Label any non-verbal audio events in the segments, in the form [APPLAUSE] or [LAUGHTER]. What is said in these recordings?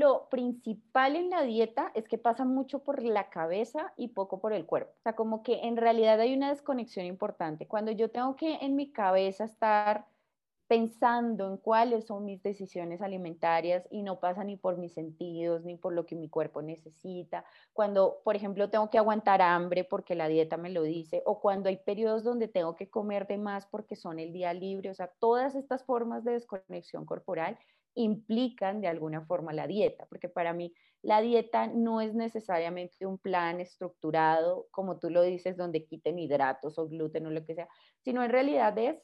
Lo principal en la dieta es que pasa mucho por la cabeza y poco por el cuerpo. O sea, como que en realidad hay una desconexión importante. Cuando yo tengo que en mi cabeza estar pensando en cuáles son mis decisiones alimentarias y no pasa ni por mis sentidos ni por lo que mi cuerpo necesita. Cuando, por ejemplo, tengo que aguantar hambre porque la dieta me lo dice, o cuando hay periodos donde tengo que comer de más porque son el día libre, o sea, todas estas formas de desconexión corporal implican de alguna forma la dieta, porque para mí la dieta no es necesariamente un plan estructurado, como tú lo dices, donde quiten hidratos o gluten o lo que sea, sino en realidad es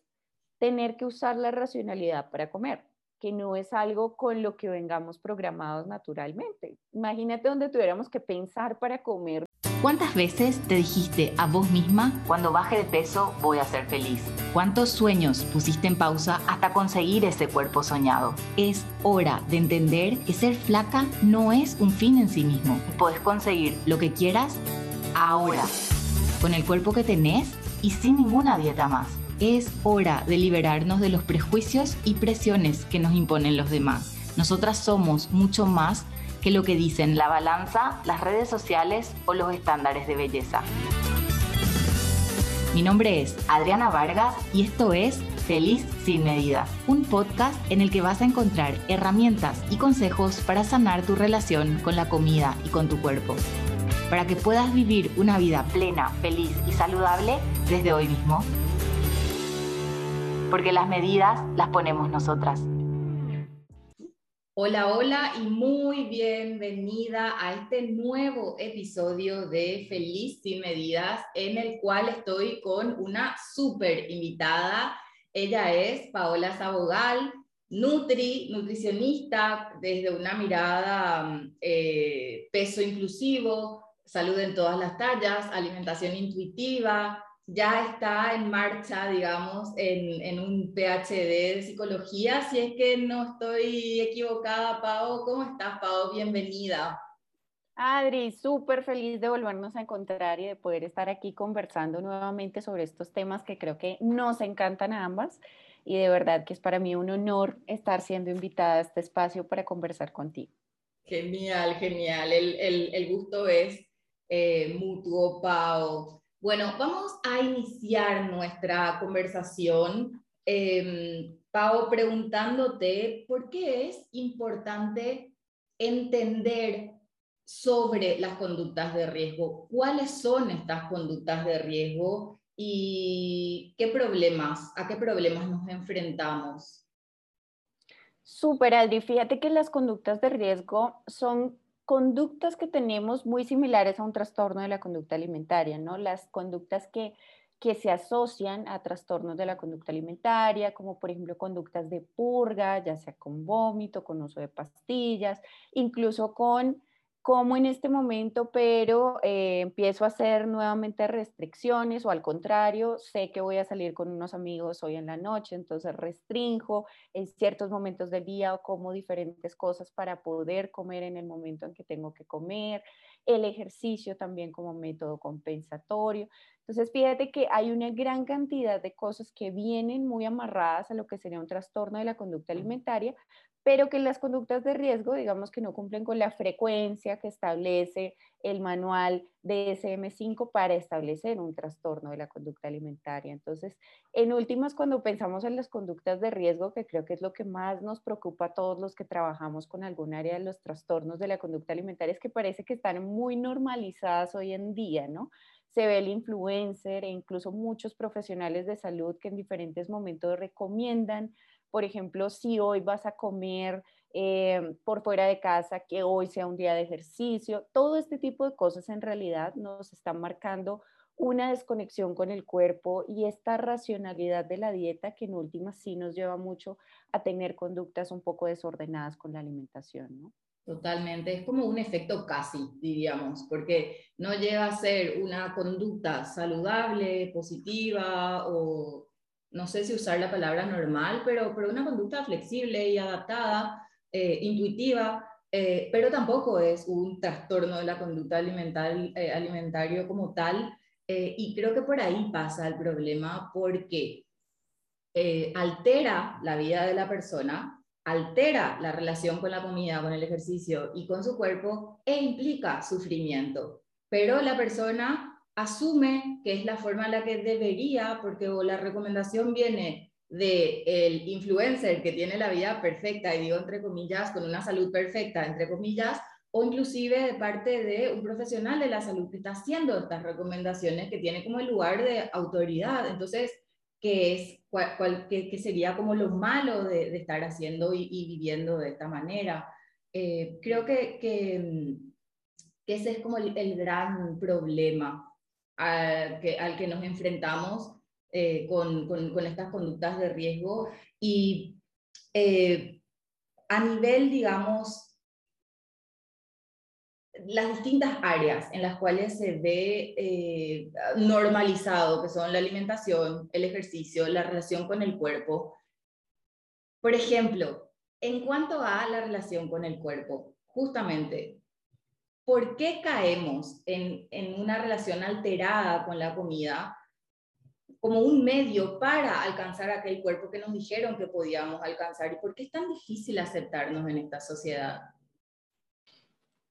tener que usar la racionalidad para comer, que no es algo con lo que vengamos programados naturalmente. Imagínate donde tuviéramos que pensar para comer. ¿Cuántas veces te dijiste a vos misma, cuando baje de peso voy a ser feliz? ¿Cuántos sueños pusiste en pausa hasta conseguir ese cuerpo soñado? Es hora de entender que ser flaca no es un fin en sí mismo. Podés conseguir lo que quieras ahora, con el cuerpo que tenés y sin ninguna dieta más. Es hora de liberarnos de los prejuicios y presiones que nos imponen los demás. Nosotras somos mucho más que lo que dicen la balanza, las redes sociales o los estándares de belleza. Mi nombre es Adriana Vargas y esto es Feliz sin medida, un podcast en el que vas a encontrar herramientas y consejos para sanar tu relación con la comida y con tu cuerpo, para que puedas vivir una vida plena, feliz y saludable desde hoy mismo porque las medidas las ponemos nosotras. Hola, hola y muy bienvenida a este nuevo episodio de Feliz sin Medidas, en el cual estoy con una súper invitada. Ella es Paola Sabogal, Nutri, nutricionista desde una mirada eh, peso inclusivo, salud en todas las tallas, alimentación intuitiva, ya está en marcha, digamos, en, un PhD de psicología. Si es que no estoy equivocada, Pau, ¿cómo estás, Pau? Bienvenida. Adri, súper feliz de volvernos a encontrar y de poder estar aquí conversando nuevamente sobre estos temas que creo que nos encantan a ambas. Y de verdad que es para mí un honor estar siendo invitada a este espacio para conversar contigo. Genial, genial. El, gusto es eh, mutuo, Pau. Bueno, vamos a iniciar nuestra conversación, eh, Pau, preguntándote por qué es importante entender sobre las conductas de riesgo, cuáles son estas conductas de riesgo y qué problemas, a qué problemas nos enfrentamos. Súper, Adri. Fíjate que las conductas de riesgo son conductas que tenemos muy similares a un trastorno de la conducta alimentaria, ¿no? Las conductas que, que se asocian a trastornos de la conducta alimentaria, como por ejemplo conductas de purga, ya sea con vómito, con uso de pastillas, incluso con como en este momento, pero eh, empiezo a hacer nuevamente restricciones o al contrario, sé que voy a salir con unos amigos hoy en la noche, entonces restringo en ciertos momentos del día o como diferentes cosas para poder comer en el momento en que tengo que comer, el ejercicio también como método compensatorio. Entonces, fíjate que hay una gran cantidad de cosas que vienen muy amarradas a lo que sería un trastorno de la conducta alimentaria, pero que las conductas de riesgo, digamos que no cumplen con la frecuencia que establece el manual DSM5 para establecer un trastorno de la conducta alimentaria. Entonces, en últimas, cuando pensamos en las conductas de riesgo, que creo que es lo que más nos preocupa a todos los que trabajamos con algún área de los trastornos de la conducta alimentaria, es que parece que están muy normalizadas hoy en día, ¿no? Se ve el influencer e incluso muchos profesionales de salud que en diferentes momentos recomiendan por ejemplo, si hoy vas a comer eh, por fuera de casa, que hoy sea un día de ejercicio, todo este tipo de cosas en realidad nos están marcando una desconexión con el cuerpo y esta racionalidad de la dieta que en última sí nos lleva mucho a tener conductas un poco desordenadas con la alimentación, ¿no? Totalmente, es como un efecto casi, diríamos, porque no lleva a ser una conducta saludable, positiva o no sé si usar la palabra normal, pero, pero una conducta flexible y adaptada, eh, intuitiva, eh, pero tampoco es un trastorno de la conducta alimental, eh, alimentario como tal. y creo que por ahí pasa el problema porque altera la vida de la persona, altera la relación con la comida, con el ejercicio y con su cuerpo e implica sufrimiento. Pero la persona asume que es la forma en la que debería, porque la recomendación viene del el influencer que tiene la vida perfecta, y digo entre comillas, con una salud perfecta, entre comillas, o inclusive de parte de un profesional de la salud que está haciendo estas recomendaciones, que tiene como el lugar de autoridad. Entonces, ¿qué, es, cuál, qué, sería como lo malo de, estar haciendo y, viviendo de esta manera? Eh, creo que, que, ese es como el, gran problema al que, nos enfrentamos eh, con, con, estas conductas de riesgo y eh, a nivel, digamos, las distintas áreas en las cuales se ve eh, normalizado, que son la alimentación, el ejercicio, la relación con el cuerpo. Por ejemplo, en cuanto a la relación con el cuerpo, justamente, ¿por qué caemos en, una relación alterada con la comida como un medio para alcanzar aquel cuerpo que nos dijeron que podíamos alcanzar? ¿Y por qué es tan difícil aceptarnos en esta sociedad?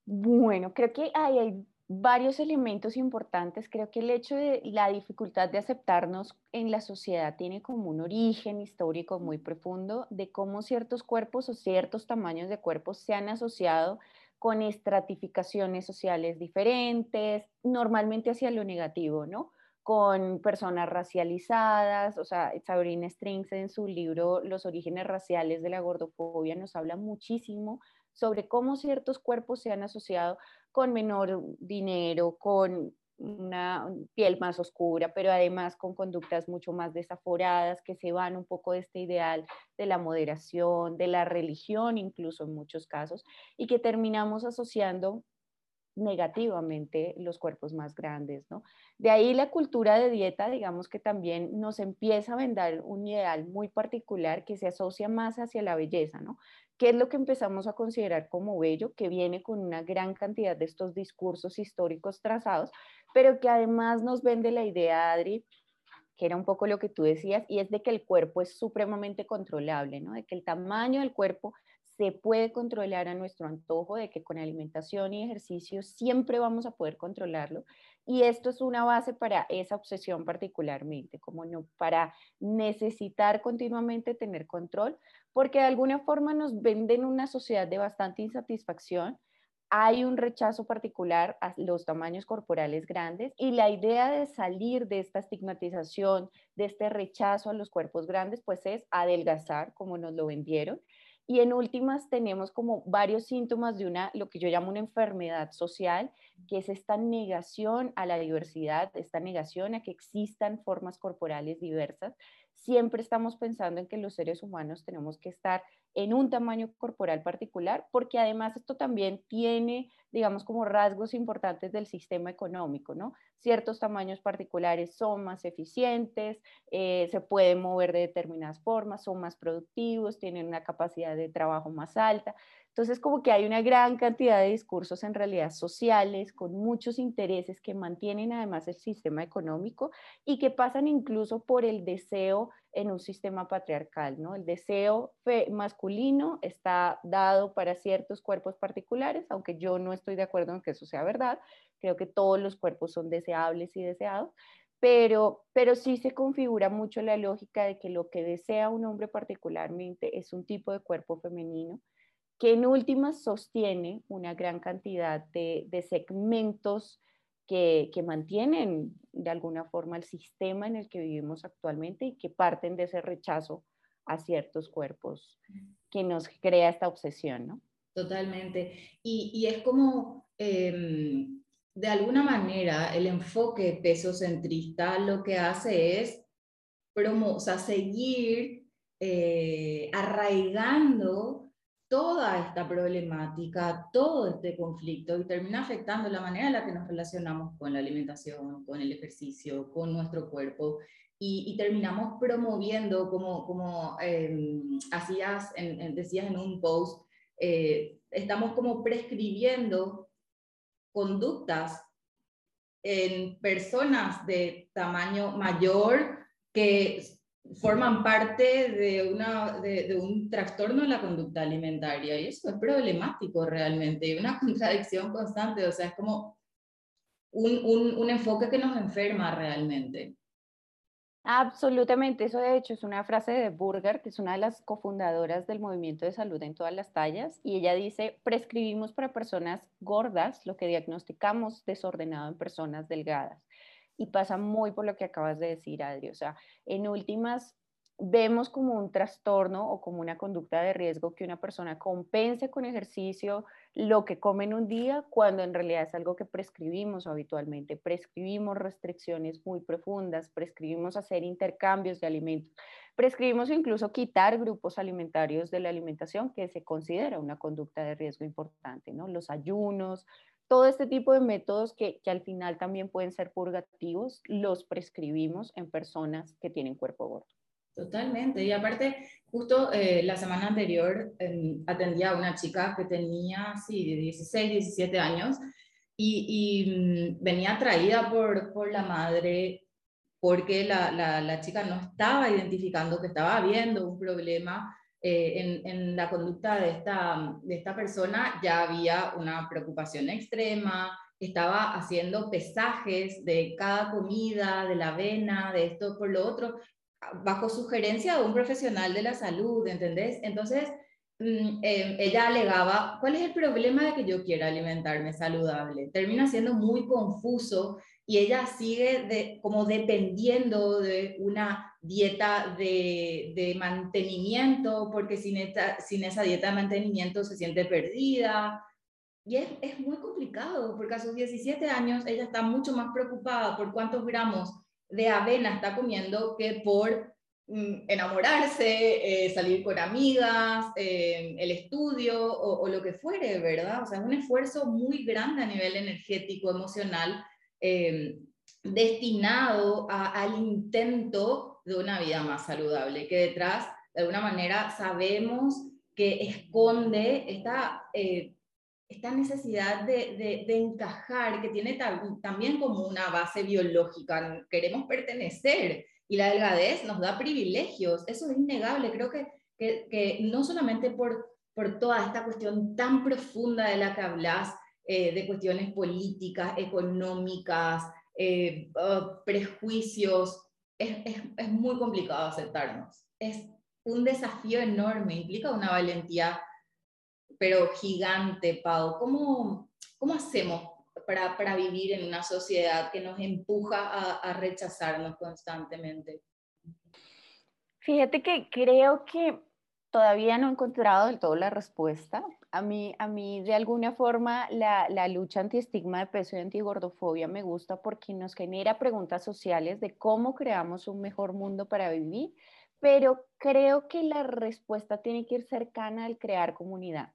Bueno, creo que hay, varios elementos importantes. Creo que el hecho de la dificultad de aceptarnos en la sociedad tiene como un origen histórico muy profundo de cómo ciertos cuerpos o ciertos tamaños de cuerpos se han asociado con estratificaciones sociales diferentes, normalmente hacia lo negativo, ¿no? con personas racializadas, o sea, Sabrina Strings en su libro Los orígenes raciales de la gordofobia nos habla muchísimo sobre cómo ciertos cuerpos se han asociado con menor dinero, con una piel más oscura, pero además con conductas mucho más desaforadas que se van un poco de este ideal de la moderación, de la religión incluso en muchos casos, y que terminamos asociando negativamente los cuerpos más grandes, ¿no? De ahí la cultura de dieta, digamos que también nos empieza a vender un ideal muy particular que se asocia más hacia la belleza, ¿no? ¿Qué es lo que empezamos a considerar como bello? Que viene con una gran cantidad de estos discursos históricos trazados, pero que además nos vende la idea, Adri, que era un poco lo que tú decías, y es de que el cuerpo es supremamente controlable, ¿no? De que el tamaño del cuerpo se puede controlar a nuestro antojo, de que con alimentación y ejercicio siempre vamos a poder controlarlo. Y esto es una base para esa obsesión particularmente, como no, para necesitar continuamente tener control, porque de alguna forma nos venden una sociedad de bastante insatisfacción. Hay un rechazo particular a los tamaños corporales grandes y la idea de salir de esta estigmatización, de este rechazo a los cuerpos grandes, pues es adelgazar, como nos lo vendieron, y en últimas tenemos como varios síntomas de una, lo que yo llamo una enfermedad social, que es esta negación a la diversidad, esta negación a que existan formas corporales diversas. Siempre estamos pensando en que los seres humanos tenemos que estar en un tamaño corporal particular, porque además esto también tiene, digamos, como rasgos importantes del sistema económico, ¿no? Ciertos tamaños particulares son más eficientes, eh, se pueden mover de determinadas formas, son más productivos, tienen una capacidad de trabajo más alta. Entonces, como que hay una gran cantidad de discursos en realidad sociales, con muchos intereses que mantienen además el sistema económico y que pasan incluso por el deseo en un sistema patriarcal, ¿no? El deseo masculino está dado para ciertos cuerpos particulares, aunque yo no estoy de acuerdo en que eso sea verdad, creo que todos los cuerpos son deseables y deseados, pero, pero sí se configura mucho la lógica de que lo que desea un hombre particularmente es un tipo de cuerpo femenino que en últimas sostiene una gran cantidad de, segmentos que, mantienen de alguna forma el sistema en el que vivimos actualmente y que parten de ese rechazo a ciertos cuerpos que nos crea esta obsesión, ¿no? Totalmente. Y, es como, em, de alguna manera, el enfoque pesocentrista lo que hace es promo o seguir eh, arraigando toda esta problemática, todo este conflicto y termina afectando la manera en la que nos relacionamos con la alimentación, con el ejercicio, con nuestro cuerpo y, terminamos promoviendo, como, como em, hacías, decías en un post, eh, estamos como prescribiendo conductas en personas de tamaño mayor que forman parte de, una, de, un trastorno de la conducta alimentaria y eso es problemático realmente, una [LAUGHS] contradicción constante, o sea, es como un, un, un enfoque que nos enferma realmente. Absolutamente, eso de hecho es una frase de Burger, que es una de las cofundadoras del movimiento de salud en todas las tallas, y ella dice, prescribimos para personas gordas lo que diagnosticamos desordenado en personas delgadas. Y pasa muy por lo que acabas de decir, Adri, o sea, en últimas vemos como un trastorno o como una conducta de riesgo que una persona compense con ejercicio lo que come en un día cuando en realidad es algo que prescribimos habitualmente. Prescribimos restricciones muy profundas, prescribimos hacer intercambios de alimentos, prescribimos incluso quitar grupos alimentarios de la alimentación que se considera una conducta de riesgo importante, ¿no? Los ayunos, todo este tipo de métodos que, que al final también pueden ser purgativos, los prescribimos en personas que tienen cuerpo gordo. Totalmente. Y aparte, justo eh, la semana anterior em, atendía a una chica que tenía, sí, de 16, 17 años y, mm, venía traída por, por la madre porque la, la, chica no estaba identificando que estaba habiendo un problema eh, en, en, la conducta de esta, de esta persona, ya había una preocupación extrema, estaba haciendo pesajes de cada comida, de la avena, de esto por lo otro, bajo sugerencia de un profesional de la salud, ¿entendés? Entonces, mm, em, ella alegaba, ¿cuál es el problema de que yo quiera alimentarme saludable? Termina siendo muy confuso y ella sigue de, como dependiendo de una dieta de, mantenimiento, porque sin, sin esa dieta de mantenimiento se siente perdida. Y es, es muy complicado, porque a sus 17 años ella está mucho más preocupada por cuántos gramos de avena está comiendo que por mm, enamorarse, eh, salir con amigas, eh, el estudio o, lo que fuere, ¿verdad? O sea, es un esfuerzo muy grande a nivel energético, emocional, eh, destinado al intento de una vida más saludable, que detrás, de alguna manera, sabemos que esconde esta esta necesidad de, encajar, que tiene también como una base biológica, queremos pertenecer y la delgadez nos da privilegios, eso es innegable, creo que, que, no solamente por, por toda esta cuestión tan profunda de la que hablas, eh, de cuestiones políticas, económicas, eh, uh, prejuicios, es, es, es muy complicado aceptarnos. Es un desafío enorme, implica una valentía pero gigante, Pau. ¿Cómo, cómo hacemos para, para, vivir en una sociedad que nos empuja a, a rechazarnos constantemente? Fíjate que creo que todavía no he encontrado del todo la respuesta. A mí, a mí de alguna forma, la, la lucha anti-estigma de peso y antigordofobia me gusta porque nos genera preguntas sociales de cómo creamos un mejor mundo para vivir, pero creo que la respuesta tiene que ir cercana al crear comunidad.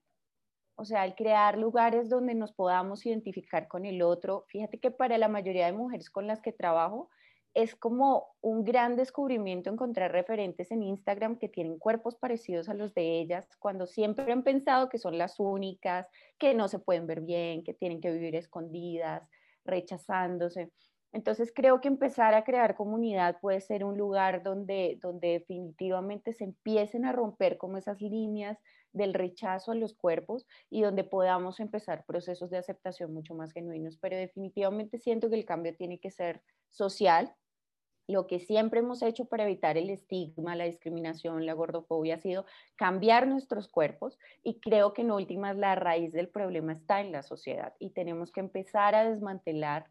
O sea, al crear lugares donde nos podamos identificar con el otro. Fíjate que para la mayoría de mujeres con las que trabajo es como un gran descubrimiento encontrar referentes en Instagram que tienen cuerpos parecidos a los de ellas, cuando siempre han pensado que son las únicas, que no se pueden ver bien, que tienen que vivir escondidas, rechazándose. Entonces creo que empezar a crear comunidad puede ser un lugar donde, donde definitivamente se empiecen a romper como esas líneas del rechazo a los cuerpos y donde podamos empezar procesos de aceptación mucho más genuinos. Pero definitivamente siento que el cambio tiene que ser social. Lo que siempre hemos hecho para evitar el estigma, la discriminación, la gordofobia ha sido cambiar nuestros cuerpos y creo que en últimas la raíz del problema está en la sociedad y tenemos que empezar a desmantelar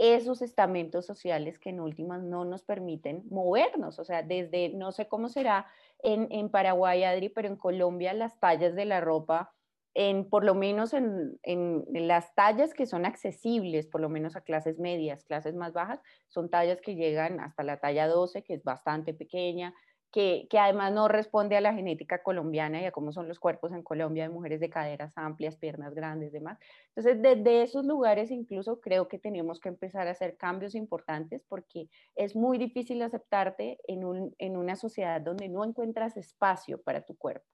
esos estamentos sociales que en últimas no nos permiten movernos. O sea, desde, no sé cómo será en, en Paraguay, Adri, pero en Colombia las tallas de la ropa, en, por lo menos en, en, las tallas que son accesibles, por lo menos a clases medias, clases más bajas, son tallas que llegan hasta la talla 12, que es bastante pequeña, que, además no responde a la genética colombiana y a cómo son los cuerpos en Colombia de mujeres de caderas amplias, piernas grandes, demás. Entonces, desde esos lugares incluso creo que tenemos que empezar a hacer cambios importantes porque es muy difícil aceptarte en, un, en una sociedad donde no encuentras espacio para tu cuerpo.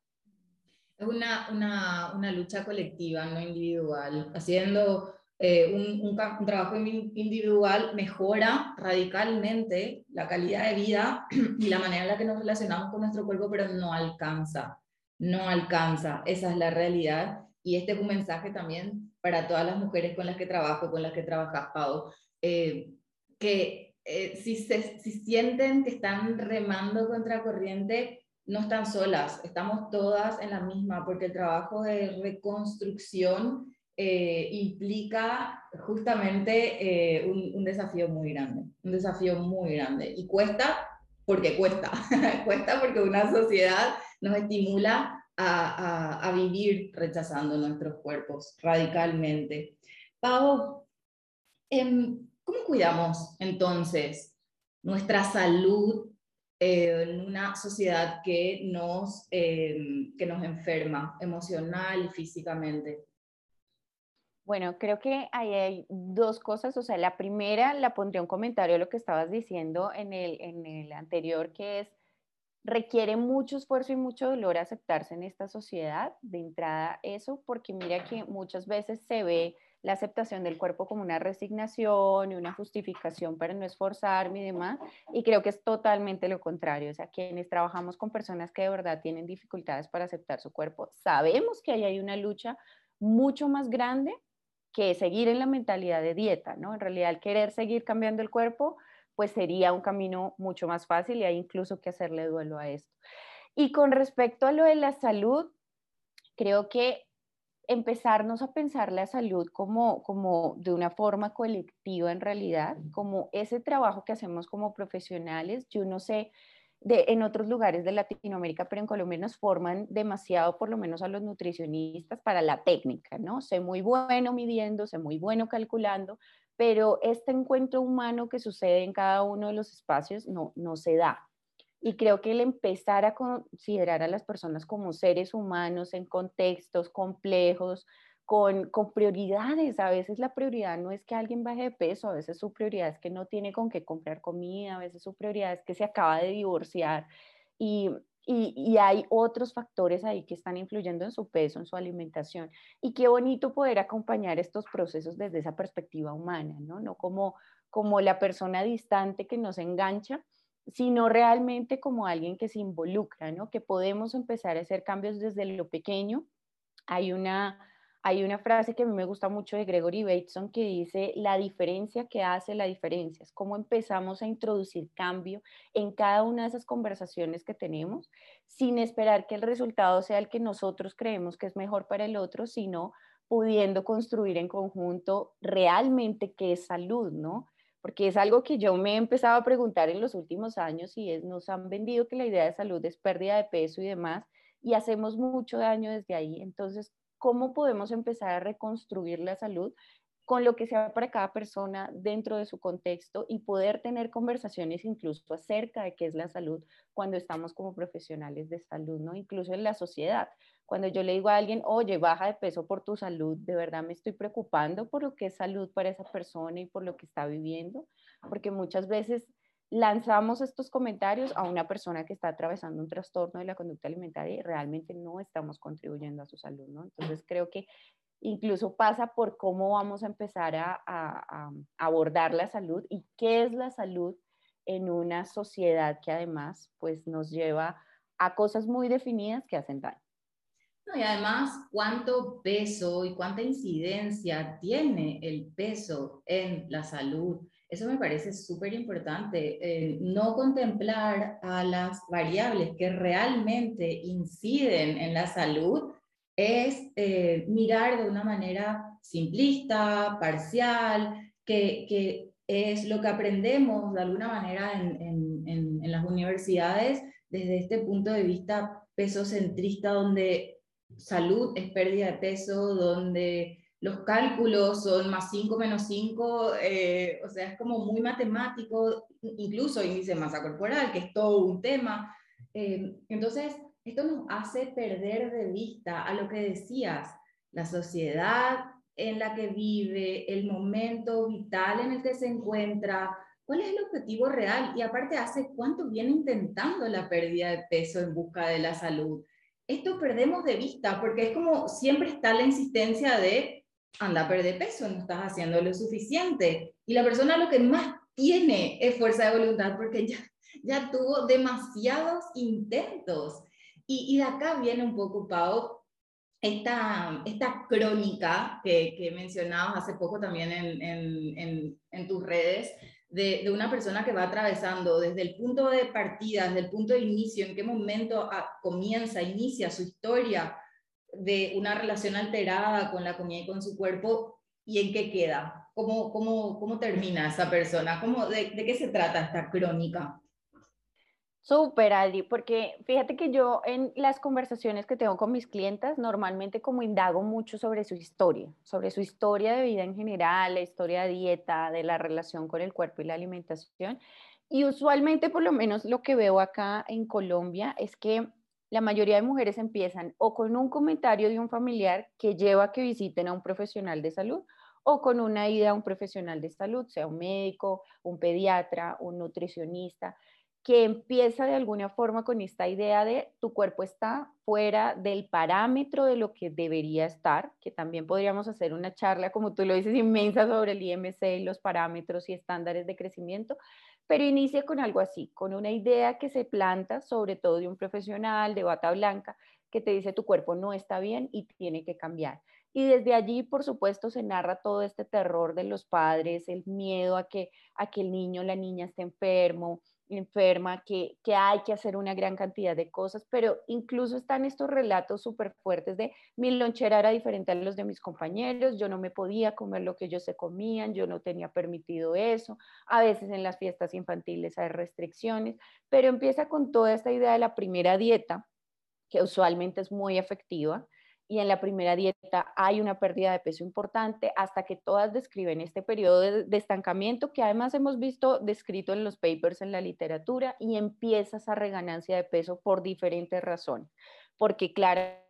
Es una, una, una lucha colectiva, no individual, haciendo eh, un, trabajo individual mejora radicalmente la calidad de vida [CLEARS THROAT] y la manera en la que nos relacionamos con nuestro cuerpo, pero no alcanza, no alcanza, esa es la realidad. Y este es un mensaje también para todas las mujeres con las que trabajo, con las que trabajas, Pau, eh, que eh, si, se, si sienten que están remando contra corriente, no están solas, estamos todas en la misma, porque el trabajo de reconstrucción eh, implica justamente eh, un, desafío muy grande, un desafío muy grande. Y cuesta porque cuesta, [LAUGHS] cuesta porque una sociedad nos estimula a, a, vivir rechazando nuestros cuerpos radicalmente. Pau, em, ¿cómo cuidamos entonces nuestra salud eh, en una sociedad que nos, em, que nos enferma emocional y físicamente? Bueno, creo que ahí hay dos cosas. O sea, la primera la pondría un comentario a lo que estabas diciendo en el, en el anterior, que es, requiere mucho esfuerzo y mucho dolor aceptarse en esta sociedad. De entrada, eso, porque mira que muchas veces se ve la aceptación del cuerpo como una resignación y una justificación para no esforzarme y demás. Y creo que es totalmente lo contrario. O sea, quienes trabajamos con personas que de verdad tienen dificultades para aceptar su cuerpo, sabemos que ahí hay una lucha mucho más grande que seguir en la mentalidad de dieta, ¿no? En realidad, el querer seguir cambiando el cuerpo, pues sería un camino mucho más fácil y hay incluso que hacerle duelo a esto. Y con respecto a lo de la salud, creo que empezarnos a pensar la salud como, como de una forma colectiva en realidad, como ese trabajo que hacemos como profesionales. Yo no sé en otros lugares de Latinoamérica, pero en Colombia nos forman demasiado, por lo menos a los nutricionistas, para la técnica, ¿no? Sé muy bueno midiendo, sé muy bueno calculando, pero este encuentro humano que sucede en cada uno de los espacios no, no se da. Y creo que el empezar a considerar a las personas como seres humanos en contextos complejos, con, prioridades. A veces la prioridad no es que alguien baje de peso, a veces su prioridad es que no tiene con qué comprar comida, a veces su prioridad es que se acaba de divorciar y, y, hay otros factores ahí que están influyendo en su peso, en su alimentación. Y qué bonito poder acompañar estos procesos desde esa perspectiva humana, ¿no? No como, como la persona distante que nos engancha, sino realmente como alguien que se involucra, ¿no? Que podemos empezar a hacer cambios desde lo pequeño. Hay una hay una frase que a mí me gusta mucho de Gregory Bateson que dice, la diferencia que hace la diferencia, es cómo empezamos a introducir cambio en cada una de esas conversaciones que tenemos, sin esperar que el resultado sea el que nosotros creemos que es mejor para el otro, sino pudiendo construir en conjunto realmente qué es salud, ¿no? Porque es algo que yo me he empezado a preguntar en los últimos años y nos han vendido que la idea de salud es pérdida de peso y demás, y hacemos mucho daño desde ahí. Entonces, cómo podemos empezar a reconstruir la salud con lo que sea para cada persona dentro de su contexto y poder tener conversaciones incluso acerca de qué es la salud cuando estamos como profesionales de salud, ¿no? Incluso en la sociedad. Cuando yo le digo a alguien, oye, baja de peso por tu salud, de verdad me estoy preocupando por lo que es salud para esa persona y por lo que está viviendo, porque muchas veces lanzamos estos comentarios a una persona que está atravesando un trastorno de la conducta alimentaria y realmente no estamos contribuyendo a su salud, ¿no? Entonces creo que incluso pasa por cómo vamos a empezar a, abordar la salud y qué es la salud en una sociedad que además pues nos lleva a cosas muy definidas que hacen daño. y además, ¿cuánto peso y cuánta incidencia tiene el peso en la salud? Eso me parece súper importante, eh, no contemplar a las variables que realmente inciden en la salud es eh, mirar de una manera simplista, parcial, que, que, es lo que aprendemos de alguna manera en, en, en las universidades desde este punto de vista pesocentrista, donde salud es pérdida de peso, donde los cálculos son más 5 menos 5, eh, o sea, es como muy matemático, incluso índice de masa corporal, que es todo un tema. Eh, entonces, esto nos hace perder de vista a lo que decías, la sociedad en la que vive, el momento vital en el que se encuentra, cuál es el objetivo real y aparte hace cuánto viene intentando la pérdida de peso en busca de la salud. Esto perdemos de vista porque es como siempre está la insistencia de anda a perder peso, no estás haciendo lo suficiente. Y la persona lo que más tiene es fuerza de voluntad porque ya, ya tuvo demasiados intentos. Y, y de acá viene un poco, Pau, esta, esta crónica que, que mencionabas hace poco también en, en, en, tus redes, de, de, una persona que va atravesando desde el punto de partida, desde el punto de inicio, en qué momento ah, comienza, inicia su historia de una relación alterada con la comida y con su cuerpo y en qué queda, cómo, cómo, cómo termina esa persona, ¿Cómo, de, de qué se trata esta crónica. Súper, Adri, porque fíjate que yo en las conversaciones que tengo con mis clientes normalmente como indago mucho sobre su historia, sobre su historia de vida en general, la historia de dieta, de la relación con el cuerpo y la alimentación. Y usualmente, por lo menos lo que veo acá en Colombia, es que la mayoría de mujeres empiezan o con un comentario de un familiar que lleva a que visiten a un profesional de salud o con una ida a un profesional de salud, sea un médico, un pediatra, un nutricionista que empieza de alguna forma con esta idea de tu cuerpo está fuera del parámetro de lo que debería estar, que también podríamos hacer una charla, como tú lo dices, inmensa sobre el IMC y los parámetros y estándares de crecimiento, pero inicia con algo así, con una idea que se planta sobre todo de un profesional de bata blanca que te dice tu cuerpo no está bien y tiene que cambiar. Y desde allí, por supuesto, se narra todo este terror de los padres, el miedo a que, a que el niño o la niña esté enfermo, enferma, que, que, hay que hacer una gran cantidad de cosas, pero incluso están estos relatos súper fuertes de mi lonchera era diferente a los de mis compañeros, yo no me podía comer lo que ellos se comían, yo no tenía permitido eso, a veces en las fiestas infantiles hay restricciones, pero empieza con toda esta idea de la primera dieta, que usualmente es muy efectiva, y en la primera dieta hay una pérdida de peso importante hasta que todas describen este periodo de, estancamiento que además hemos visto descrito en los papers en la literatura y empieza esa reganancia de peso por diferentes razones, porque claramente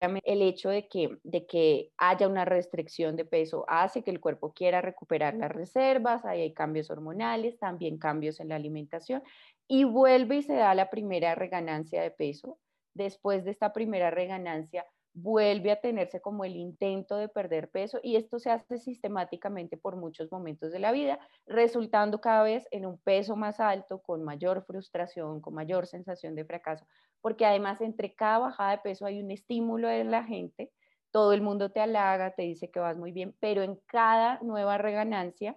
el hecho de que, de que haya una restricción de peso hace que el cuerpo quiera recuperar las reservas, ahí hay cambios hormonales, también cambios en la alimentación y vuelve y se da la primera reganancia de peso. Después de esta primera reganancia, vuelve a tenerse como el intento de perder peso y esto se hace sistemáticamente por muchos momentos de la vida, resultando cada vez en un peso más alto, con mayor frustración, con mayor sensación de fracaso, porque además entre cada bajada de peso hay un estímulo en la gente, todo el mundo te halaga, te dice que vas muy bien, pero en cada nueva reganancia,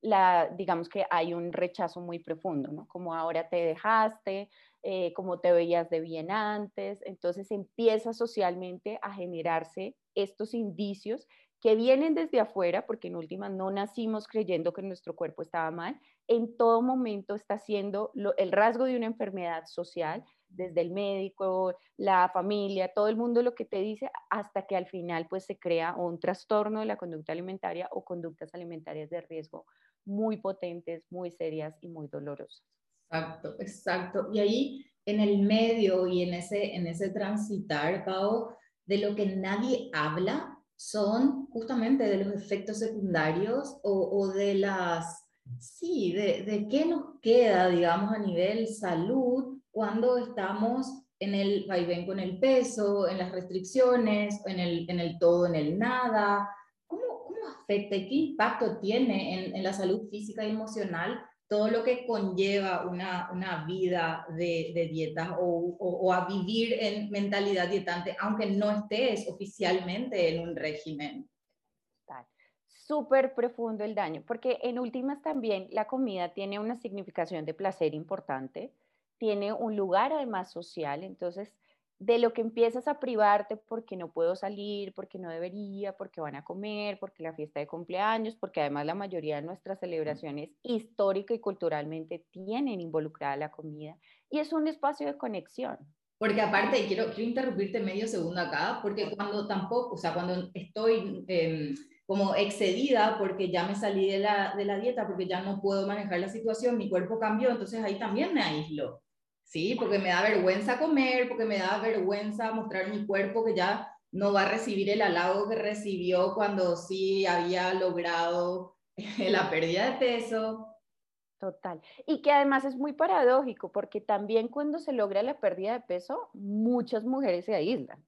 la, digamos que hay un rechazo muy profundo, ¿no? Como ahora te dejaste, eh, como te veías de bien antes. Entonces empieza socialmente a generarse estos indicios que vienen desde afuera, porque en última no nacimos creyendo que nuestro cuerpo estaba mal, en todo momento está siendo el rasgo de una enfermedad social, desde el médico, la familia, todo el mundo lo que te dice, hasta que al final pues se crea un trastorno de la conducta alimentaria o conductas alimentarias de riesgo muy potentes, muy serias y muy dolorosas. Exacto, exacto. Y ahí en el medio y en ese, en ese transitar, Pau, de lo que nadie habla son justamente de los efectos secundarios o, de las, sí, de, de, qué nos queda, digamos, a nivel salud cuando estamos en el vaivén con el peso, en las restricciones, en el, en el todo, en el nada. ¿Cómo, cómo afecta y qué impacto tiene en, en la salud física y emocional todo lo que conlleva una, una vida de, de dietas o, o, a vivir en mentalidad dietante, aunque no estés oficialmente en un régimen. Súper profundo el daño, porque en últimas también la comida tiene una significación de placer importante, tiene un lugar además social, entonces de lo que empiezas a privarte porque no puedo salir, porque no debería, porque van a comer, porque la fiesta de cumpleaños, porque además la mayoría de nuestras celebraciones histórica y culturalmente tienen involucrada la comida y es un espacio de conexión. Porque aparte, quiero, quiero interrumpirte medio segundo acá, porque cuando tampoco, o sea, cuando estoy em, como excedida porque ya me salí de la, de la dieta, porque ya no puedo manejar la situación, mi cuerpo cambió, entonces ahí también me aíslo. Sí, porque me da vergüenza comer, porque me da vergüenza mostrar mi cuerpo que ya no va a recibir el halago que recibió cuando sí había logrado [LAUGHS] la pérdida de peso. Total. Y que además es muy paradójico, porque también cuando se logra la pérdida de peso, muchas mujeres se aíslan.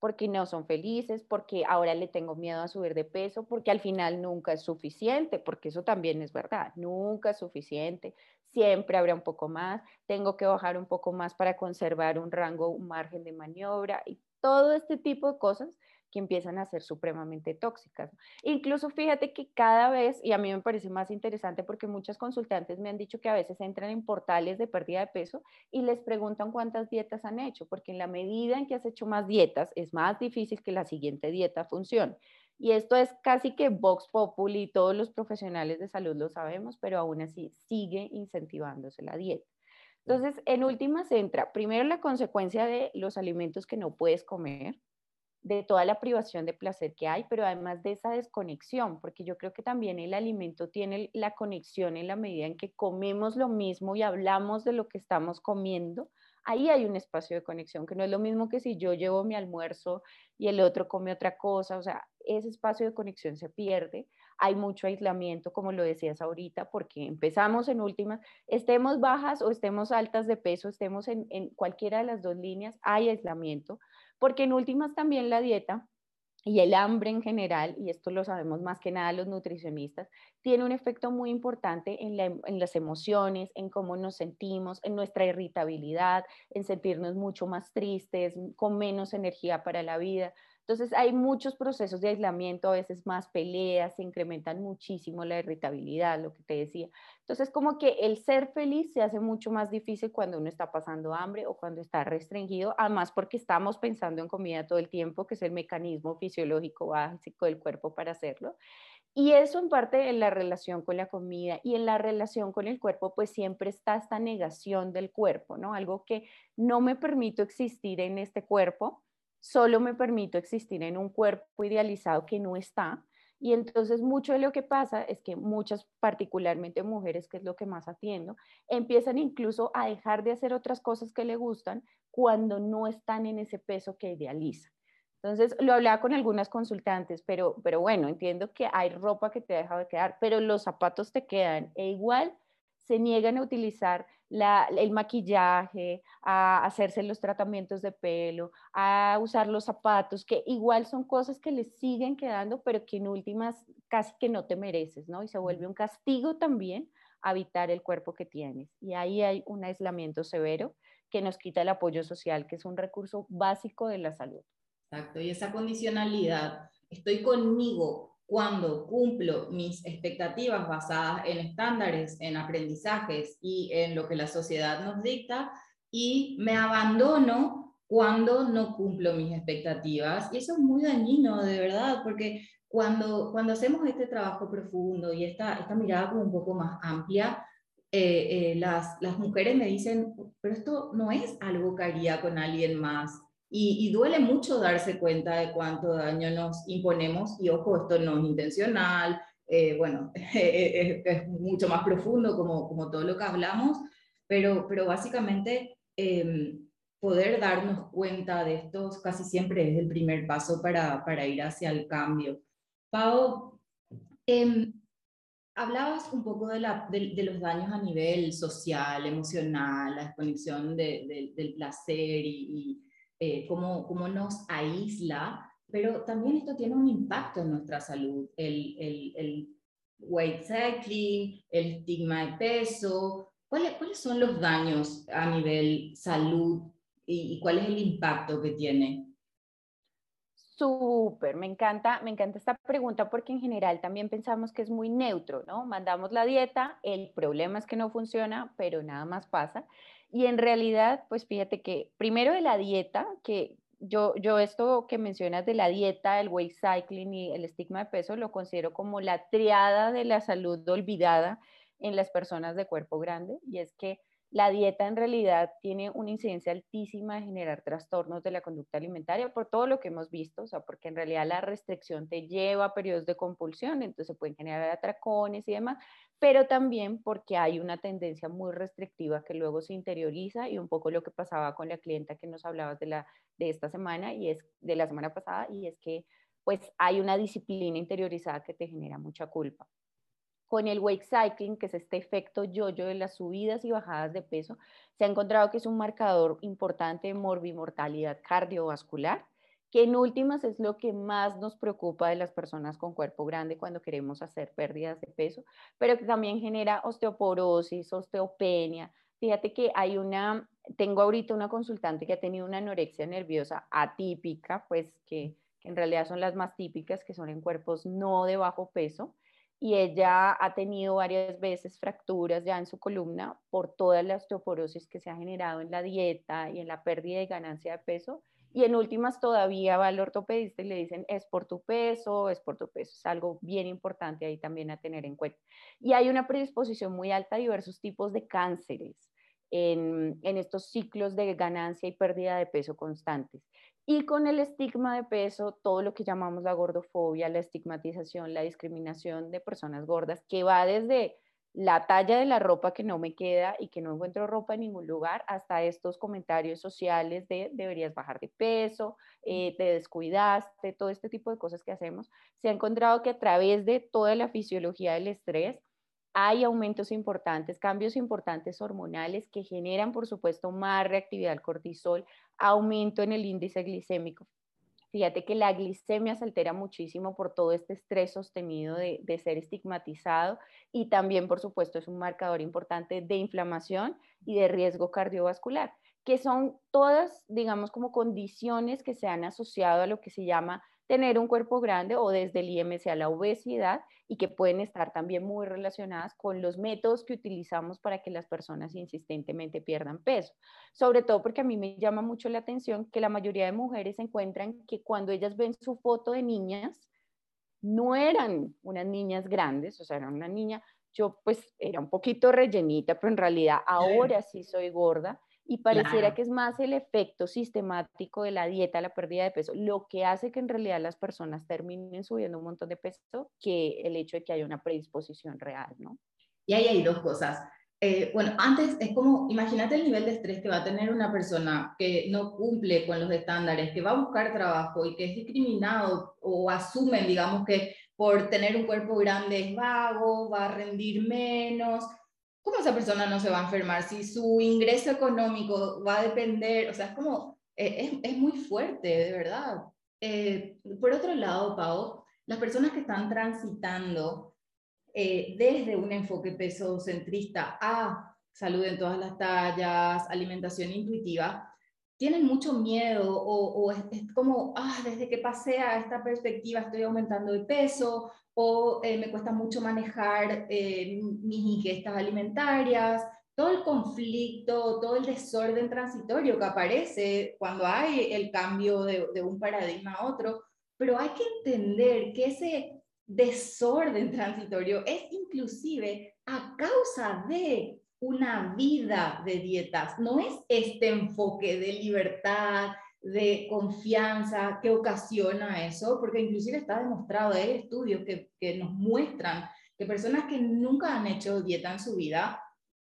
porque no son felices, porque ahora le tengo miedo a subir de peso, porque al final nunca es suficiente, porque eso también es verdad, nunca es suficiente, siempre habrá un poco más, tengo que bajar un poco más para conservar un rango, un margen de maniobra y todo este tipo de cosas que empiezan a ser supremamente tóxicas. Incluso fíjate que cada vez, y a mí me parece más interesante porque muchas consultantes me han dicho que a veces entran en portales de pérdida de peso y les preguntan cuántas dietas han hecho, porque en la medida en que has hecho más dietas, es más difícil que la siguiente dieta funcione. Y esto es casi que Vox Populi, todos los profesionales de salud lo sabemos, pero aún así sigue incentivándose la dieta. Entonces, en últimas entra primero la consecuencia de los alimentos que no puedes comer, de toda la privación de placer que hay, pero además de esa desconexión, porque yo creo que también el alimento tiene la conexión en la medida en que comemos lo mismo y hablamos de lo que estamos comiendo, ahí hay un espacio de conexión, que no es lo mismo que si yo llevo mi almuerzo y el otro come otra cosa, o sea, ese espacio de conexión se pierde, hay mucho aislamiento, como lo decías ahorita, porque empezamos en últimas, estemos bajas o estemos altas de peso, estemos en, en cualquiera de las dos líneas, hay aislamiento, porque en últimas también la dieta y el hambre en general, y esto lo sabemos más que nada los nutricionistas, tiene un efecto muy importante en, en, las emociones, en cómo nos sentimos, en nuestra irritabilidad, en sentirnos mucho más tristes, con menos energía para la vida. Entonces hay muchos procesos de aislamiento, a veces más peleas, se incrementan muchísimo la irritabilidad, lo que te decía. Entonces como que el ser feliz se hace mucho más difícil cuando uno está pasando hambre o cuando está restringido, además porque estamos pensando en comida todo el tiempo, que es el mecanismo fisiológico básico del cuerpo para hacerlo. Y eso en parte en la relación con la comida y en la relación con el cuerpo, pues siempre está esta negación del cuerpo, ¿no? Algo que no me permito existir en este cuerpo, solo me permito existir en un cuerpo idealizado que no está. Y entonces mucho de lo que pasa es que muchas, particularmente mujeres, que es lo que más atiendo, empiezan incluso a dejar de hacer otras cosas que le gustan cuando no están en ese peso que idealiza. Entonces, lo hablaba con algunas consultantes, pero, pero bueno, entiendo que hay ropa que te deja de quedar, pero los zapatos te quedan e igual se niegan a utilizar el maquillaje, a hacerse los tratamientos de pelo, a usar los zapatos, que igual son cosas que les siguen quedando, pero que en últimas casi que no te mereces, ¿no? Y se vuelve un castigo también habitar el cuerpo que tienes. Y ahí hay un aislamiento severo que nos quita el apoyo social, que es un recurso básico de la salud. Exacto, y esa condicionalidad, estoy conmigo, cuando cumplo mis expectativas basadas en estándares, en aprendizajes y en lo que la sociedad nos dicta, y me abandono cuando no cumplo mis expectativas. Y eso es muy dañino, de verdad, porque cuando, cuando hacemos este trabajo profundo y esta, esta mirada como un poco más amplia, eh, eh, las, las mujeres me dicen, pero esto no es algo que haría con alguien más y, duele mucho darse cuenta de cuánto daño nos imponemos y ojo, esto no es intencional, eh, bueno, [LAUGHS] es, mucho más profundo como, como todo lo que hablamos, pero, pero básicamente em, poder darnos cuenta de esto casi siempre es el primer paso para, para ir hacia el cambio. Pau, em, hablabas un poco de, la, de, los daños a nivel social, emocional, la desconexión de, del placer y eh, cómo, cómo, nos aísla, pero también esto tiene un impacto en nuestra salud. El, el, el weight cycling, el estigma de peso, ¿cuáles, ¿cuáles son los daños a nivel salud y, y cuál es el impacto que tiene? Súper, me encanta, me encanta esta pregunta porque en general también pensamos que es muy neutro, ¿no? Mandamos la dieta, el problema es que no funciona, pero nada más pasa. Y en realidad, pues fíjate que primero de la dieta, que yo, yo esto que mencionas de la dieta, el weight cycling y el estigma de peso, lo considero como la triada de la salud olvidada en las personas de cuerpo grande. Y es que la dieta en realidad tiene una incidencia altísima de generar trastornos de la conducta alimentaria por todo lo que hemos visto, o sea, porque en realidad la restricción te lleva a periodos de compulsión, entonces pueden generar atracones y demás, pero también porque hay una tendencia muy restrictiva que luego se interioriza y un poco lo que pasaba con la clienta que nos hablabas de, la, de esta semana y es de la semana pasada y es que pues hay una disciplina interiorizada que te genera mucha culpa. Con el weight cycling, que es este efecto yo-yo de las subidas y bajadas de peso, se ha encontrado que es un marcador importante de morbimortalidad cardiovascular que en últimas es lo que más nos preocupa de las personas con cuerpo grande cuando queremos hacer pérdidas de peso, pero que también genera osteoporosis, osteopenia. Fíjate que hay una, tengo ahorita una consultante que ha tenido una anorexia nerviosa atípica, pues que, que en realidad son las más típicas, que son en cuerpos no de bajo peso, y ella ha tenido varias veces fracturas ya en su columna por toda la osteoporosis que se ha generado en la dieta y en la pérdida de ganancia de peso y en últimas todavía va al ortopedista y le dicen, es por tu peso, es por tu peso. Es algo bien importante ahí también a tener en cuenta. Y hay una predisposición muy alta a diversos tipos de cánceres en, en estos ciclos de ganancia y pérdida de peso constantes. Y con el estigma de peso, todo lo que llamamos la gordofobia, la estigmatización, la discriminación de personas gordas, que va desde la talla de la ropa que no me queda y que no encuentro ropa en ningún lugar, hasta estos comentarios sociales de deberías bajar de peso, eh, te descuidaste, todo este tipo de cosas que hacemos, se ha encontrado que a través de toda la fisiología del estrés hay aumentos importantes, cambios importantes hormonales que generan, por supuesto, más reactividad al cortisol, aumento en el índice glicémico. Fíjate que la glicemia se altera muchísimo por todo este estrés sostenido de, ser estigmatizado y también, por supuesto, es un marcador importante de inflamación y de riesgo cardiovascular, que son todas, digamos, como condiciones que se han asociado a lo que se llama tener un cuerpo grande o desde el IMC a la obesidad y que pueden estar también muy relacionadas con los métodos que utilizamos para que las personas insistentemente pierdan peso. Sobre todo porque a mí me llama mucho la atención que la mayoría de mujeres encuentran que cuando ellas ven su foto de niñas, no eran unas niñas grandes, o sea, eran una niña, yo pues era un poquito rellenita, pero en realidad ahora sí soy gorda y pareciera que es más el efecto sistemático de la dieta, la pérdida de peso, lo que hace que en realidad las personas terminen subiendo un montón de peso que el hecho de que haya una predisposición real, ¿no? Y ahí hay dos cosas. Eh, bueno, antes es como, imagínate el nivel de estrés que va a tener una persona que no cumple con los estándares, que va a buscar trabajo y que es discriminado o asumen, digamos, que por tener un cuerpo grande es vago, va a rendir menos, ¿cómo esa persona no se va a enfermar? Si su ingreso económico va a depender, o sea, es como, eh, es, muy fuerte, de verdad. Eh, por otro lado, Pau, las personas que están transitando eh, desde un enfoque peso-centrista a salud en todas las tallas, alimentación intuitiva, tienen mucho miedo o, es, es, como, ah, desde que pasé a esta perspectiva estoy aumentando de peso o eh, me cuesta mucho manejar eh, mis ingestas alimentarias, todo el conflicto, todo el desorden transitorio que aparece cuando hay el cambio de, de un paradigma a otro, pero hay que entender que ese desorden transitorio es inclusive a causa de una vida de dietas, no es este enfoque de libertad, de confianza que ocasiona eso, porque inclusive está demostrado, hay estudios que, que nos muestran que personas que nunca han hecho dieta en su vida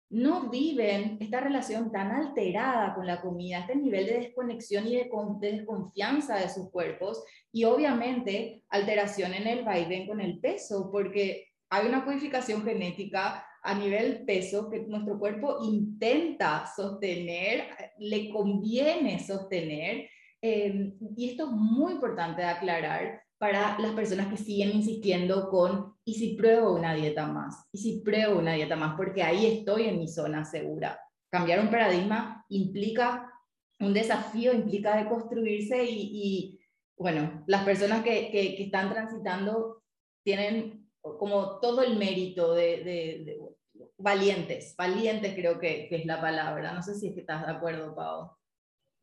no viven esta relación tan alterada con la comida, este nivel de desconexión y de, de, desconfianza de sus cuerpos y obviamente alteración en el vaivén con el peso, porque hay una codificación genética a nivel peso que nuestro cuerpo intenta sostener, le conviene sostener. Em, y esto es muy importante de aclarar para las personas que siguen insistiendo con, ¿y si pruebo una dieta más? ¿Y si pruebo una dieta más? Porque ahí estoy en mi zona segura. Cambiar un paradigma implica un desafío, implica deconstruirse y, y bueno, las personas que, que, que están transitando tienen como todo el mérito de, valientes, valientes creo que, es la palabra. No sé si es estás de acuerdo, Pau.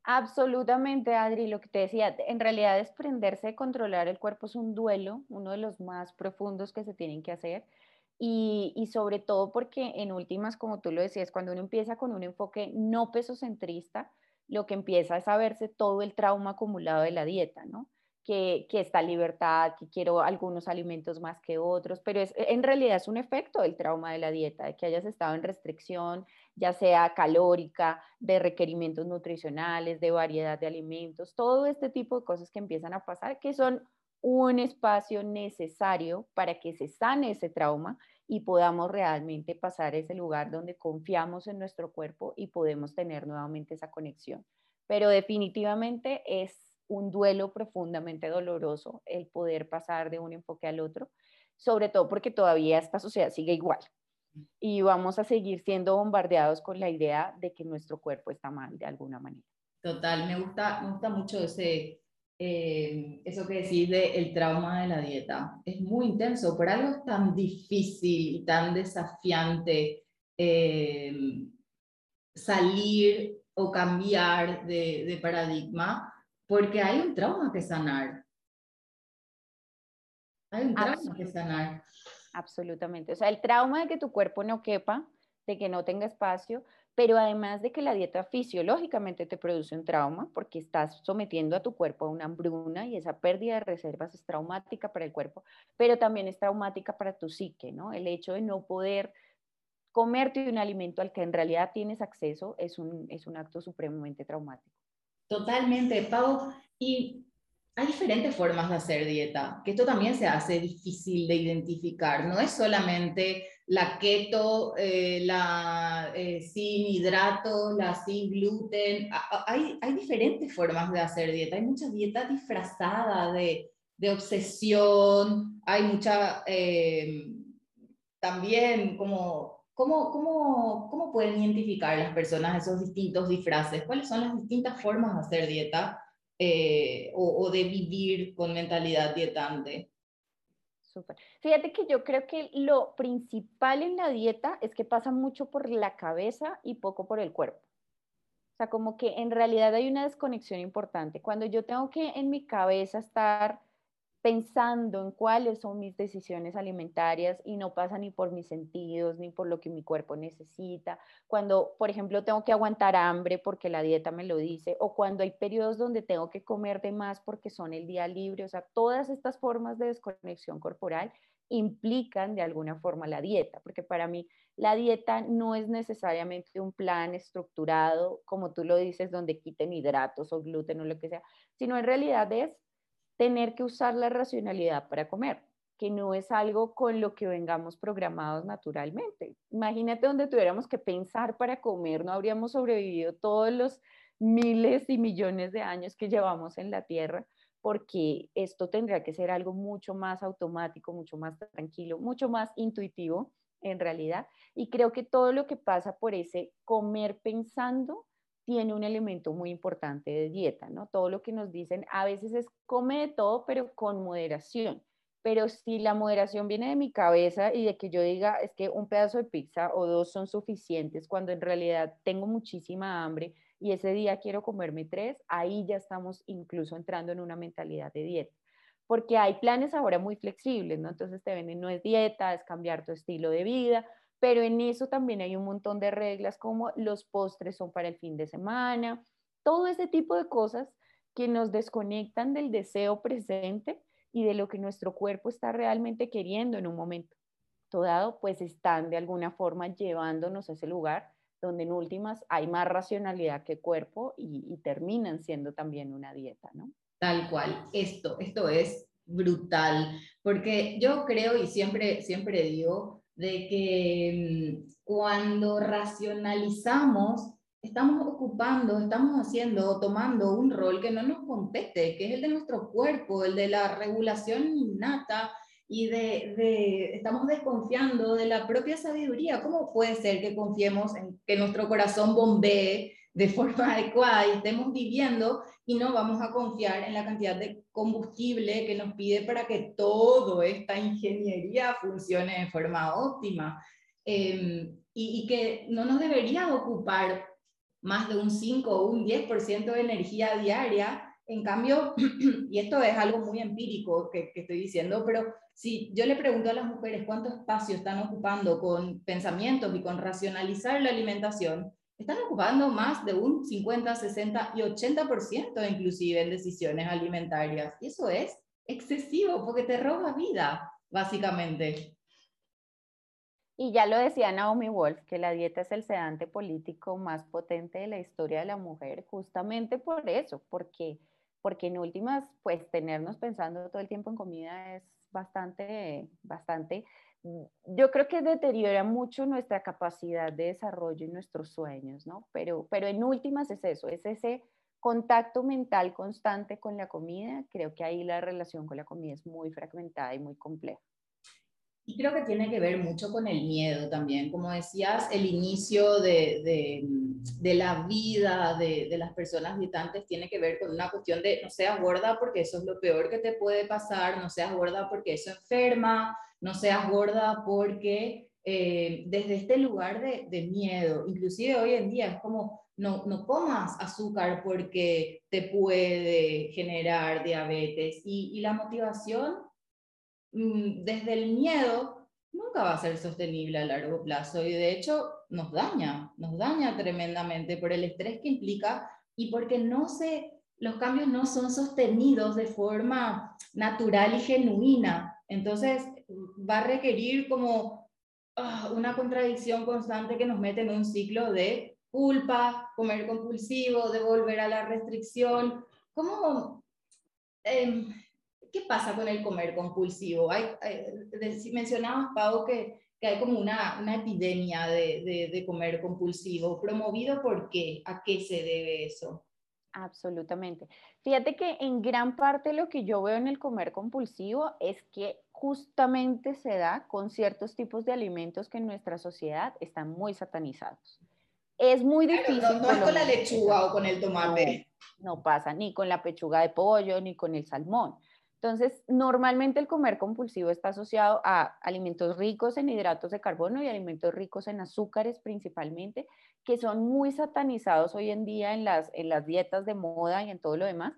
Absolutamente, Adri, lo que te decía, en realidad desprenderse de controlar el cuerpo es un duelo, uno de los más profundos que se tienen que hacer. Y, y, sobre todo porque en últimas, como tú lo decías, cuando uno empieza con un enfoque no pesocentrista, lo que empieza es a verse todo el trauma acumulado de la dieta, ¿no? Que, esta libertad, que quiero algunos alimentos más que otros, pero es, en realidad es un efecto del trauma de la dieta, de que hayas estado en restricción, ya sea calórica, de requerimientos nutricionales, de variedad de alimentos, todo este tipo de cosas que empiezan a pasar, que son un espacio necesario para que se sane ese trauma y podamos realmente pasar ese lugar donde confiamos en nuestro cuerpo y podemos tener nuevamente esa conexión. Pero definitivamente es un duelo profundamente doloroso el poder pasar de un enfoque al otro, sobre todo porque todavía esta sociedad sigue igual y vamos a seguir siendo bombardeados con la idea de que nuestro cuerpo está mal de alguna manera. Total, me gusta, me gusta mucho ese, eh, eso que decís de el trauma de la dieta. Es muy intenso, pero algo tan difícil y tan desafiante eh, salir o cambiar de, de paradigma, porque hay un trauma que sanar. Hay un trauma que sanar. Absolutamente. O sea, el trauma de que tu cuerpo no quepa, de que no tenga espacio, pero además de que la dieta fisiológicamente te produce un trauma porque estás sometiendo a tu cuerpo a una hambruna y esa pérdida de reservas es traumática para el cuerpo, pero también es traumática para tu psique, ¿no? El hecho de no poder comerte un alimento al que en realidad tienes acceso es un, es un acto supremamente traumático. Totalmente, Pau. Y hay diferentes formas de hacer dieta, que esto también se hace difícil de identificar. No es solamente la keto, eh, la eh, sin hidratos, la sin gluten. Hay, hay diferentes formas de hacer dieta. Hay muchas dietas disfrazadas de, de obsesión. Hay mucha eh, también como... ¿Cómo, cómo, ¿Cómo pueden identificar las personas esos distintos disfraces? ¿Cuáles son las distintas formas de hacer dieta? Eh, o, de vivir con mentalidad dietante. Súper. Fíjate que yo creo que lo principal en la dieta es que pasa mucho por la cabeza y poco por el cuerpo. O sea, como que en realidad hay una desconexión importante. Cuando yo tengo que en mi cabeza estar pensando en cuáles son mis decisiones alimentarias y no pasa ni por mis sentidos ni por lo que mi cuerpo necesita. Cuando, por ejemplo, tengo que aguantar hambre porque la dieta me lo dice, o cuando hay periodos donde tengo que comer de más porque son el día libre, o sea, todas estas formas de desconexión corporal implican de alguna forma la dieta, porque para mí la dieta no es necesariamente un plan estructurado, como tú lo dices, donde quiten hidratos o gluten o lo que sea, sino en realidad es tener que usar la racionalidad para comer, que no es algo con lo que vengamos programados naturalmente. Imagínate donde tuviéramos que pensar para comer, no habríamos sobrevivido todos los miles y millones de años que llevamos en la Tierra, porque esto tendría que ser algo mucho más automático, mucho más tranquilo, mucho más intuitivo en realidad. Y creo que todo lo que pasa por ese comer pensando tiene un elemento muy importante de dieta, ¿no? Todo lo que nos dicen a veces es come de todo, pero con moderación. Pero si la moderación viene de mi cabeza y de que yo diga es que un pedazo de pizza o dos son suficientes cuando en realidad tengo muchísima hambre y ese día quiero comerme tres, ahí ya estamos incluso entrando en una mentalidad de dieta. Porque hay planes ahora muy flexibles, ¿no? Entonces te venden, no es dieta, es cambiar tu estilo de vida, pero en eso también hay un montón de reglas como los postres son para el fin de semana, todo ese tipo de cosas que nos desconectan del deseo presente y de lo que nuestro cuerpo está realmente queriendo en un momento dado, pues están de alguna forma llevándonos a ese lugar donde en últimas hay más racionalidad que cuerpo y, y terminan siendo también una dieta, ¿no? Tal cual, esto, esto es brutal, porque yo creo y siempre, siempre digo, de que mm, cuando racionalizamos, estamos ocupando, estamos haciendo o tomando un rol que no nos compete, que es el de nuestro cuerpo, el de la regulación innata y de, de, estamos desconfiando de la propia sabiduría. ¿Cómo puede ser que confiemos en que nuestro corazón bombee de forma [LAUGHS] adecuada y estemos viviendo y no vamos a confiar en la cantidad de combustible que nos pide para que toda esta ingeniería funcione de forma óptima. Em, y, que no nos debería ocupar más de un 5 o un 10% de energía diaria. En cambio, [CLEARS THROAT] y esto es algo muy empírico que estoy diciendo, pero si yo le pregunto a las mujeres cuánto espacio están ocupando con pensamientos y con racionalizar la alimentación, están ocupando más de un 50, 60 y 80% inclusive en decisiones alimentarias. Y eso es excesivo porque te roba vida, básicamente. Y ya lo decía Naomi Wolf, que la dieta es el sedante político más potente de la historia de la mujer, justamente por eso, porque, porque en últimas, pues tenernos pensando todo el tiempo en comida es bastante, bastante yo creo que deteriora mucho nuestra capacidad de desarrollo y nuestros sueños, ¿no? Pero, pero en últimas es eso, es ese contacto mental constante con la comida, creo que ahí la relación con la comida es muy fragmentada y muy compleja. Y creo que tiene que ver mucho con el miedo también. Como decías, el inicio de, de, de la vida de, de, las personas dietantes tiene que ver con una cuestión de no seas gorda porque eso es lo peor que te puede pasar, no seas gorda porque eso enferma, no seas gorda porque eh, desde este lugar de, miedo, inclusive hoy en día es como no, no comas azúcar porque te puede generar diabetes y, y la motivación Mm, desde el miedo nunca va a ser sostenible a largo plazo y de hecho nos daña, nos daña tremendamente por el estrés que implica y porque no se, los cambios no son sostenidos de forma natural y genuina. Entonces va a requerir como ah, una contradicción constante que nos mete en un ciclo de culpa, comer compulsivo, de volver a la restricción. ¿Cómo? Eh, ¿qué pasa con el comer compulsivo? Hay, mencionabas, Pau, que, que, hay como una, una epidemia de, de, de, comer compulsivo. ¿Promovido por qué? ¿A qué se debe eso? Absolutamente. Fíjate que en gran parte lo que yo veo en el comer compulsivo es que justamente se da con ciertos tipos de alimentos que en nuestra sociedad están muy satanizados. Es muy difícil. no, no es con la lechuga o con el tomate. No, no pasa ni con la pechuga de pollo ni con el salmón. Entonces, normalmente el comer compulsivo está asociado a alimentos ricos en hidratos de carbono y alimentos ricos en azúcares principalmente, que son muy satanizados hoy en día en las, en las dietas de moda y en todo lo demás,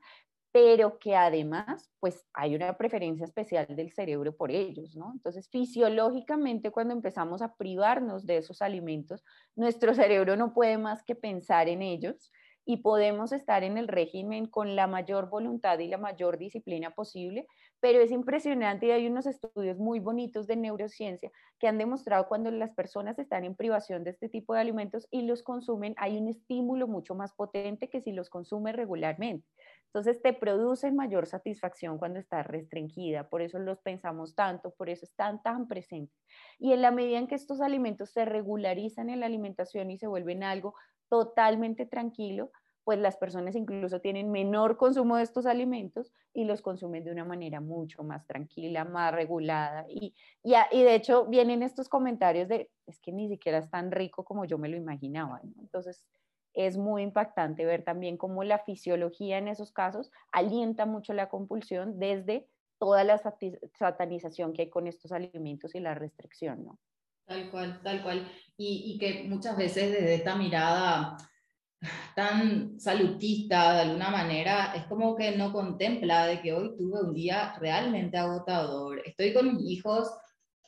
pero que además, pues hay una preferencia especial del cerebro por ellos, ¿no? Entonces, fisiológicamente, cuando empezamos a privarnos de esos alimentos, nuestro cerebro no puede más que pensar en ellos y podemos estar en el régimen con la mayor voluntad y la mayor disciplina posible, pero es impresionante y hay unos estudios muy bonitos de neurociencia que han demostrado cuando las personas están en privación de este tipo de alimentos y los consumen, hay un estímulo mucho más potente que si los consume regularmente. Entonces te producen mayor satisfacción cuando estás restringida, por eso los pensamos tanto, por eso están tan presentes. Y en la medida en que estos alimentos se regularizan en la alimentación y se vuelven algo totalmente tranquilo, pues las personas incluso tienen menor consumo de estos alimentos y los consumen de una manera mucho más tranquila, más regulada. Y, y, de hecho vienen estos comentarios de, es que ni siquiera es tan rico como yo me lo imaginaba. Entonces es muy impactante ver también cómo la fisiología en esos casos alienta mucho la compulsión desde toda la satanización que hay con estos alimentos y la restricción, ¿no? Tal cual, tal cual. Y, que muchas veces desde esta mirada tan salutista, de alguna manera, es como que no contempla de que hoy tuve un día realmente agotador. Estoy con mis hijos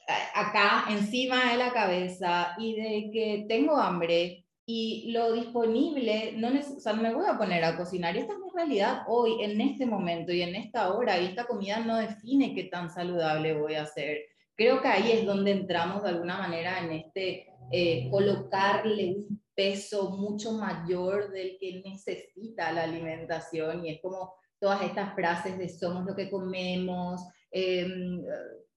eh, acá encima de la cabeza y de que tengo hambre y lo disponible, no, o sea, no me voy a poner a cocinar. Y esta es mi realidad hoy, en este momento y en esta hora. Y esta comida no define qué tan saludable voy a ser Creo que ahí es donde entramos de alguna manera en este eh, colocarle un peso mucho mayor del que necesita la alimentación y es como todas estas frases de somos lo que comemos, eh, em,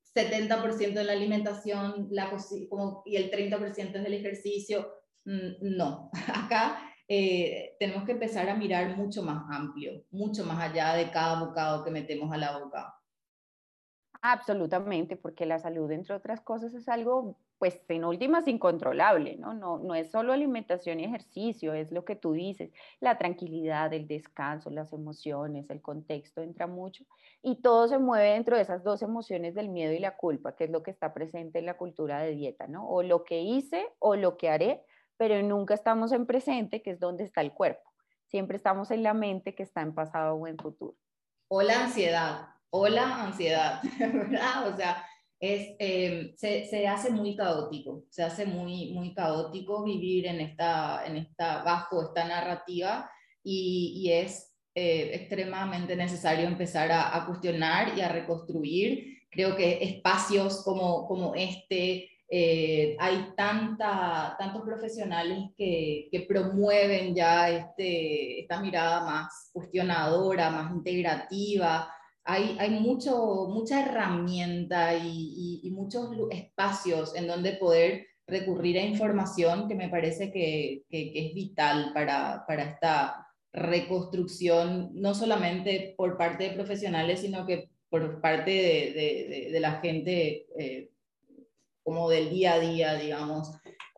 70% de la alimentación la, como, y el 30% es del ejercicio. Mm, no, [LAUGHS] acá eh, tenemos que empezar a mirar mucho más amplio, mucho más allá de cada bocado que metemos a la boca. Absolutamente, porque la salud, entre otras cosas, es algo, pues, en últimas, incontrolable, ¿no? ¿no? No es solo alimentación y ejercicio, es lo que tú dices, la tranquilidad, el descanso, las emociones, el contexto, entra mucho, y todo se mueve dentro de esas dos emociones del miedo y la culpa, que es lo que está presente en la cultura de dieta, ¿no? O lo que hice o lo que haré, pero nunca estamos en presente, que es donde está el cuerpo. Siempre estamos en la mente, que está en pasado o en futuro. O la ansiedad, o la ansiedad. [LAUGHS] O sea, es, eh, se, hace muy caótico, se hace muy, muy caótico vivir en esta, en esta, bajo esta narrativa y, y es eh, extremadamente necesario empezar a, a, cuestionar y a reconstruir. Creo que espacios como, como este, eh, hay tanta, tantos profesionales que, promueven ya este, esta mirada más cuestionadora, más integrativa, hay, hay mucho, mucha herramienta y, muchos espacios en donde poder recurrir a información que me parece que, que, es vital para, para esta reconstrucción, no solamente por parte de profesionales, sino que por parte de, la gente eh, como del día a día, digamos.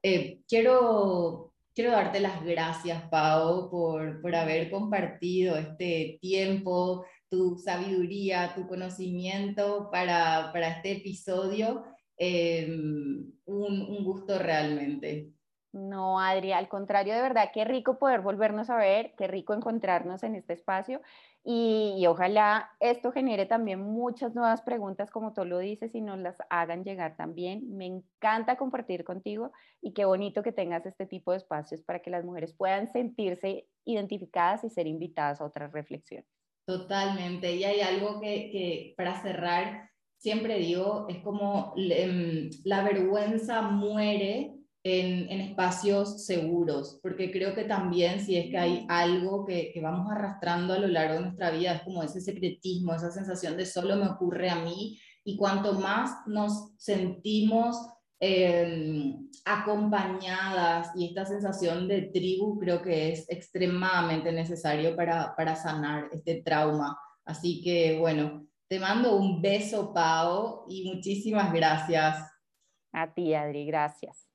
Eh, quiero, quiero darte las gracias, Pau, por, por haber compartido este tiempo, tu sabiduría, tu conocimiento para, para este episodio. Eh, un, un gusto realmente. No, Adri, al contrario, de verdad, qué rico poder volvernos a ver, qué rico encontrarnos en este espacio y, ojalá esto genere también muchas nuevas preguntas, como tú lo dices, y nos las hagan llegar también. Me encanta compartir contigo y qué bonito que tengas este tipo de espacios para que las mujeres puedan sentirse identificadas y ser invitadas a otras reflexiones. Totalmente. Y hay algo que, que para cerrar, siempre digo, es como em, la vergüenza muere en, espacios seguros, porque creo que también si es que hay algo que, vamos arrastrando a lo largo de nuestra vida, es como ese secretismo, esa sensación de solo me ocurre a mí, y cuanto más nos sentimos em, acompañadas y esta sensación de tribu creo que es extremadamente necesario para, para sanar este trauma. Así que bueno, te mando un beso, Pau, y muchísimas gracias. A ti, Adri, gracias.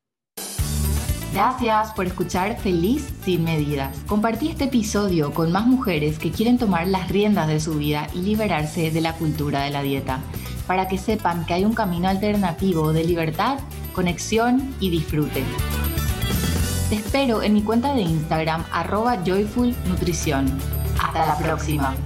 Gracias por escuchar Feliz sin medidas. Compartí este episodio con más mujeres que quieren tomar las riendas de su vida y liberarse de la cultura de la dieta, para que sepan que hay un camino alternativo de libertad, conexión y disfrute. Te espero en mi cuenta de Instagram arroba joyfulnutrición. Hasta la próxima.